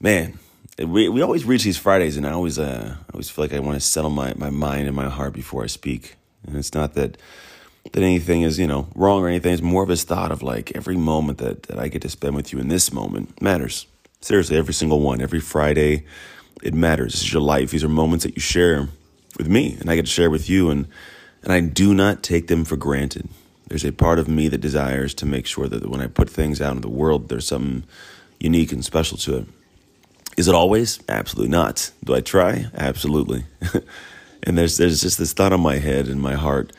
man, we, we always reach these Fridays, and I always uh, I always feel like I want to settle my, my mind and my heart before I speak. And it's not that that anything is you know wrong or anything. It's more of this thought of like every moment that, that I get to spend with you in this moment matters. Seriously, every single one, every Friday, it matters. This is your life. These are moments that you share with me, and I get to share with you, and and I do not take them for granted. There's a part of me that desires to make sure that when I put things out in the world, there's something unique and special to it. Is it always? Absolutely not. Do I try? Absolutely. and there's there's just this thought on my head and my heart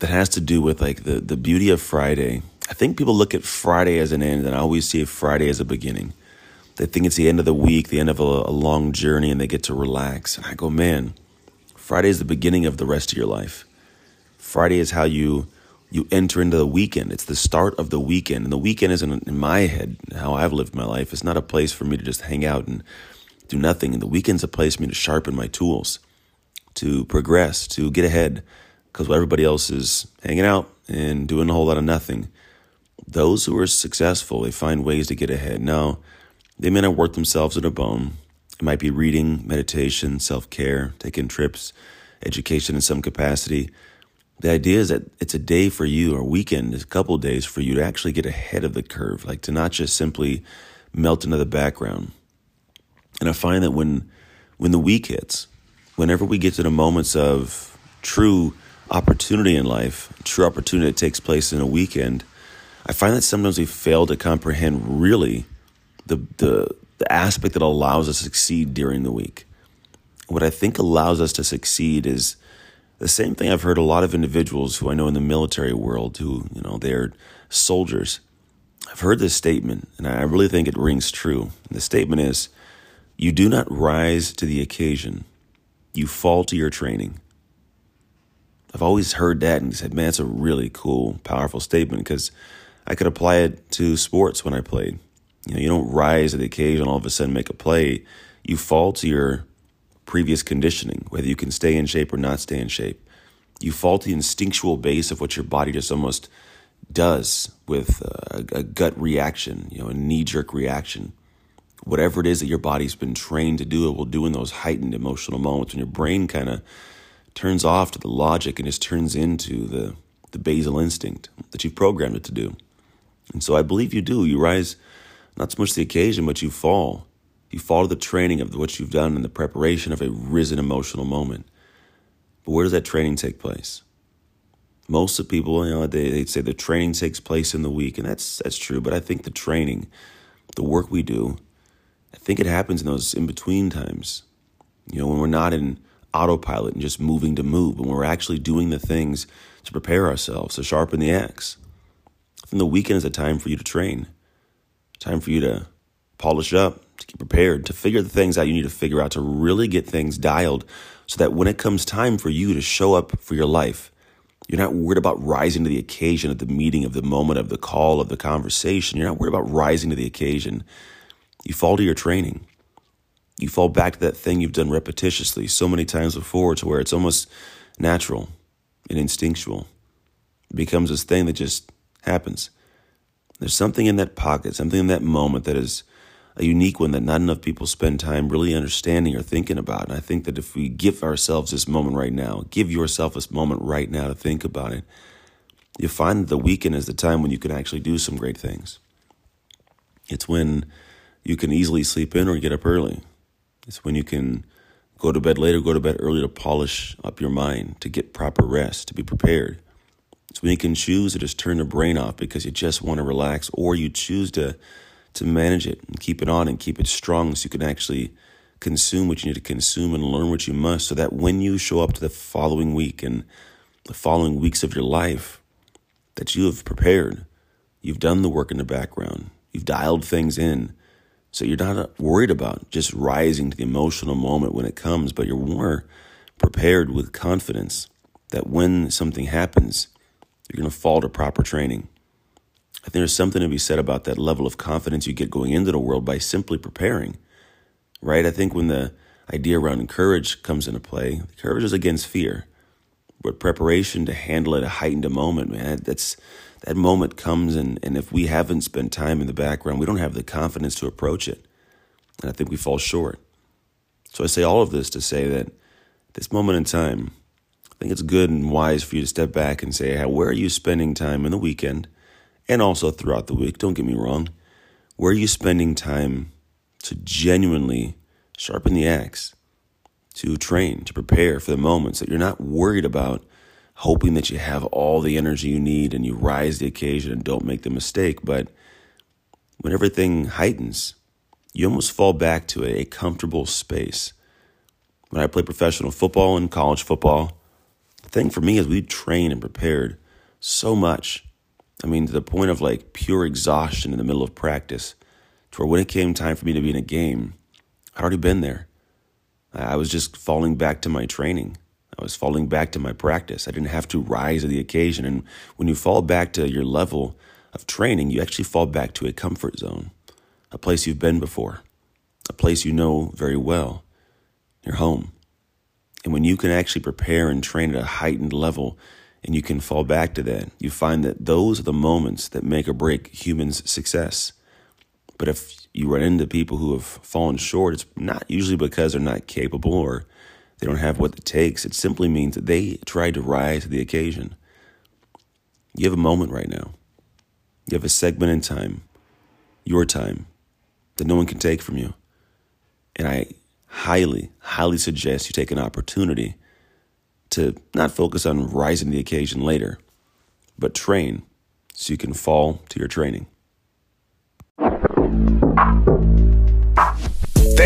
that has to do with like the the beauty of Friday. I think people look at Friday as an end, and I always see Friday as a beginning. They think it's the end of the week, the end of a, a long journey, and they get to relax. And I go, man, Friday is the beginning of the rest of your life. Friday is how you you enter into the weekend. It's the start of the weekend. And the weekend isn't in my head how I've lived my life. It's not a place for me to just hang out and do nothing. And the weekend's a place for me to sharpen my tools, to progress, to get ahead. Because while everybody else is hanging out and doing a whole lot of nothing, those who are successful, they find ways to get ahead. Now, they may not work themselves in a bone. It might be reading, meditation, self care, taking trips, education in some capacity the idea is that it's a day for you or weekend, a couple days for you to actually get ahead of the curve, like to not just simply melt into the background. And I find that when when the week hits, whenever we get to the moments of true opportunity in life, true opportunity that takes place in a weekend, I find that sometimes we fail to comprehend really the the the aspect that allows us to succeed during the week. What I think allows us to succeed is the same thing I've heard a lot of individuals who I know in the military world who, you know, they're soldiers. I've heard this statement and I really think it rings true. The statement is you do not rise to the occasion, you fall to your training. I've always heard that and said, man, it's a really cool, powerful statement because I could apply it to sports when I played. You know, you don't rise to the occasion, all of a sudden make a play. You fall to your previous conditioning, whether you can stay in shape or not stay in shape. You fall to the instinctual base of what your body just almost does with uh, a, a gut reaction, you know, a knee jerk reaction. Whatever it is that your body's been trained to do, it will do in those heightened emotional moments when your brain kind of turns off to the logic and just turns into the, the basal instinct that you've programmed it to do. And so I believe you do. You rise not so much the occasion, but you fall you follow the training of what you've done in the preparation of a risen emotional moment. But where does that training take place? Most of people, you know, they, they say the training takes place in the week, and that's that's true. But I think the training, the work we do, I think it happens in those in between times. You know, when we're not in autopilot and just moving to move, when we're actually doing the things to prepare ourselves, to sharpen the axe. I think the weekend is a time for you to train, time for you to polish up, to get prepared, to figure the things out you need to figure out, to really get things dialed so that when it comes time for you to show up for your life, you're not worried about rising to the occasion of the meeting, of the moment, of the call, of the conversation. You're not worried about rising to the occasion. You fall to your training. You fall back to that thing you've done repetitiously so many times before to where it's almost natural and instinctual. It becomes this thing that just happens. There's something in that pocket, something in that moment that is a unique one that not enough people spend time really understanding or thinking about. And I think that if we give ourselves this moment right now, give yourself this moment right now to think about it, you'll find that the weekend is the time when you can actually do some great things. It's when you can easily sleep in or get up early. It's when you can go to bed later, go to bed early to polish up your mind, to get proper rest, to be prepared. It's when you can choose to just turn the brain off because you just want to relax, or you choose to to manage it and keep it on and keep it strong so you can actually consume what you need to consume and learn what you must so that when you show up to the following week and the following weeks of your life that you have prepared you've done the work in the background you've dialed things in So you're not worried about just rising to the emotional moment when it comes, but you're more prepared with confidence that when something happens, you're going to fall to proper training. I think there's something to be said about that level of confidence you get going into the world by simply preparing, right? I think when the idea around courage comes into play, courage is against fear, but preparation to handle it heightened a moment, man, that's that moment comes and, and if we haven't spent time in the background, we don't have the confidence to approach it. And I think we fall short. So I say all of this to say that this moment in time, I think it's good and wise for you to step back and say, hey, where are you spending time in the weekend and also throughout the week? Don't get me wrong. Where are you spending time to genuinely sharpen the axe, to train, to prepare for the moments that you're not worried about hoping that you have all the energy you need and you rise the occasion and don't make the mistake. But when everything heightens, you almost fall back to a, comfortable space. When I played professional football and college football, the thing for me is we trained and prepared so much. I mean, to the point of like pure exhaustion in the middle of practice, to where when it came time for me to be in a game, I'd already been there. I was just falling back to my training. I was falling back to my practice. I didn't have to rise to the occasion. And when you fall back to your level of training, you actually fall back to a comfort zone, a place you've been before, a place you know very well, your home. And when you can actually prepare and train at a heightened level, and you can fall back to that, you find that those are the moments that make or break humans' success. But if you run into people who have fallen short, it's not usually because they're not capable or they don't have what it takes. It simply means that they tried to rise to the occasion. You have a moment right now. You have a segment in time, your time, that no one can take from you. And I highly, highly suggest you take an opportunity to not focus on rising to the occasion later, but train so you can fall to your training.